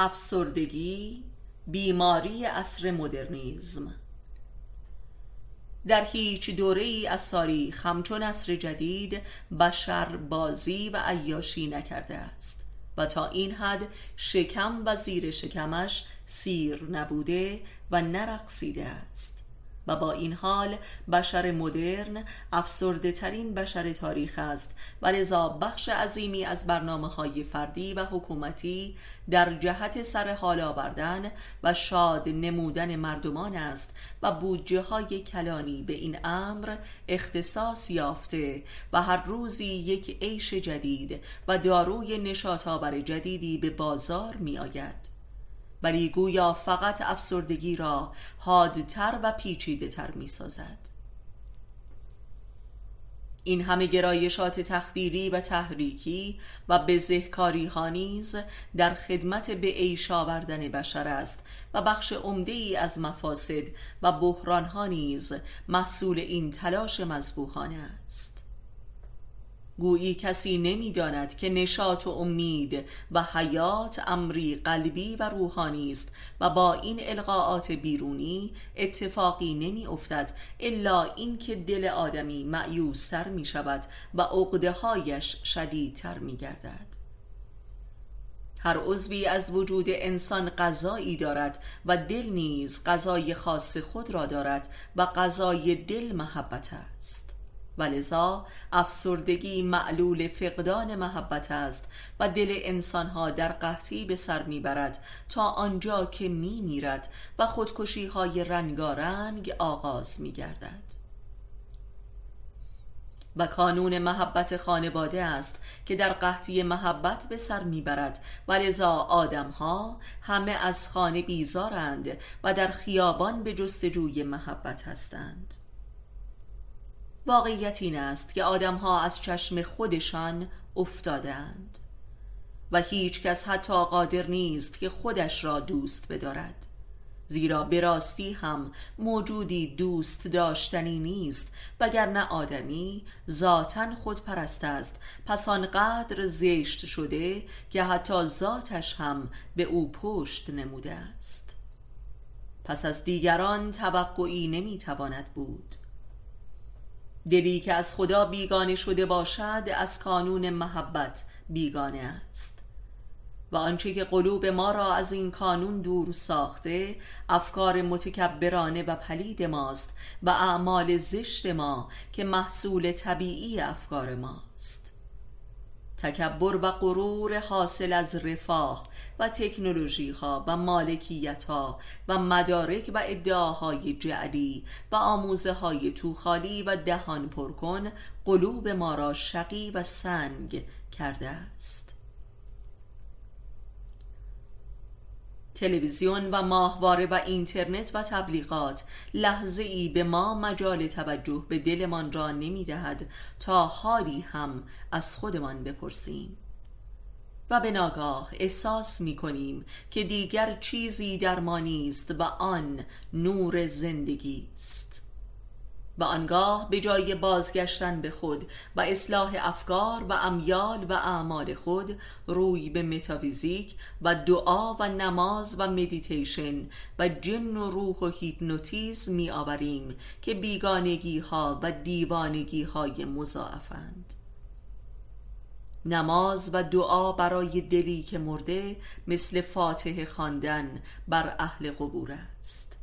افسردگی بیماری عصر مدرنیزم. در هیچ دوره ای از تاریخ همچون عصر جدید بشر بازی و عیاشی نکرده است و تا این حد شکم و زیر شکمش سیر نبوده و نرقصیده است. و با این حال بشر مدرن افسرده ترین بشر تاریخ است و لذا بخش عظیمی از برنامه های فردی و حکومتی در جهت سر حال آوردن و شاد نمودن مردمان است و بودجه های کلانی به این امر اختصاص یافته و هر روزی یک عیش جدید و داروی نشاط جدیدی به بازار می آید ولی گویا فقط افسردگی را حادتر و پیچیده تر می سازد این همه گرایشات تخدیری و تحریکی و بزهکاری ها نیز در خدمت به عیش آوردن بشر است و بخش عمده ای از مفاسد و بحران ها نیز محصول این تلاش مذبوحانه است. گویی کسی نمی‌داند که نشاط و امید و حیات امری قلبی و روحانی است و با این القاعات بیرونی اتفاقی نمی افتد الا اینکه دل آدمی معیوستر می شود و عقده هایش شدیدتر می گردد هر عضوی از وجود انسان غذایی دارد و دل نیز غذای خاص خود را دارد و غذای دل محبت است. ولذا افسردگی معلول فقدان محبت است و دل انسانها در قحطی به سر می‌برد تا آنجا که می میرد و خودکشی های رنگارنگ آغاز می گردد و کانون محبت خانواده است که در قحطی محبت به سر می‌برد و لذا آدمها همه از خانه بیزارند و در خیابان به جستجوی محبت هستند. واقعیت این است که آدمها از چشم خودشان افتادند و هیچ کس حتی قادر نیست که خودش را دوست بدارد. زیرا براستی هم موجودی دوست داشتنی نیست وگرنه آدمی ذاتا خودپرست است. پس آنقدر زشت شده که حتی ذاتش هم به او پشت نموده است. پس از دیگران توقعی نمی‌تواند بود. دلی که از خدا بیگانه شده باشد از کانون محبت بیگانه است. و آنچه که قلوب ما را از این کانون دور ساخته افکار متکبرانه و پلید ماست و اعمال زشت ما که محصول طبیعی افکار ماست. تکبر و غرور حاصل از رفاه و تکنولوژی ها و مالکیت ها و مدارک و ادعاهای جعلی و آموزه های توخالی و دهان پرکن قلوب ما را شقی و سنگ کرده است. تلویزیون و ماهواره و اینترنت و تبلیغات لحظه ای به ما مجال توجه به دلمان را نمی دهد تا حالی هم از خودمان بپرسیم. و به ناگاه احساس می کنیم که دیگر چیزی در ما نیست و آن نور زندگی است. و آنگاه به جای بازگشتن به خود و اصلاح افکار و امیال و اعمال خود روی به متافیزیک و دعا و نماز و مدیتیشن و جن و روح و هیپنوتیزم می آوریم که بیگانگی ها و دیوانگی های مضاعفند. نماز و دعا برای دلی که مرده مثل فاتحه خواندن بر اهل قبور است.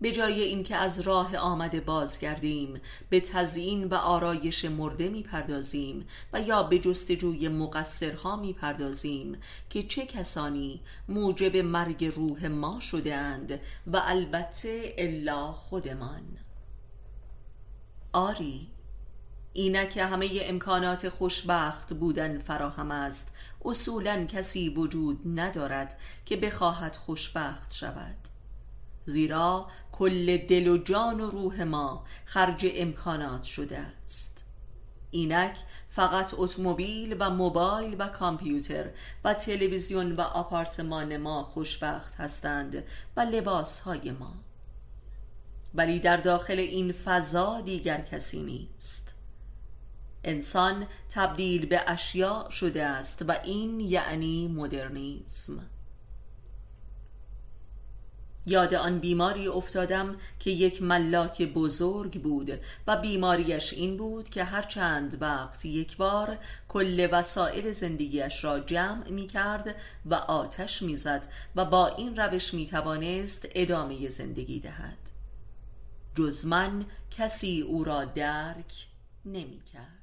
به جای اینکه از راه آمده بازگردیم به تزیین و آرایش مرده می‌پردازیم و یا به جستجوی مقصرها می‌پردازیم که چه کسانی موجب مرگ روح ما شده اند و البته الا خودمان. آری اینک همه امکانات خوشبخت بودن فراهم است. اصولا کسی وجود ندارد که بخواهد خوشبخت شود. زیرا کل دل و جان و روح ما خرج امکانات شده است. اینک فقط اتومبیل و موبایل و کامپیوتر و تلویزیون و آپارتمان ما خوشبخت هستند و لباس های ما. ولی در داخل این فضا دیگر کسی نیست. انسان تبدیل به اشیاء شده است و این یعنی مدرنیسم. یاد آن بیماری افتادم که یک ملاک بزرگ بود و بیماریش این بود که هر چند وقت یک بار کل وسایل زندگیش را جمع می کرد و آتش می زد و با این روش می توانست ادامه زندگی دهد. جز من کسی او را درک نمی کرد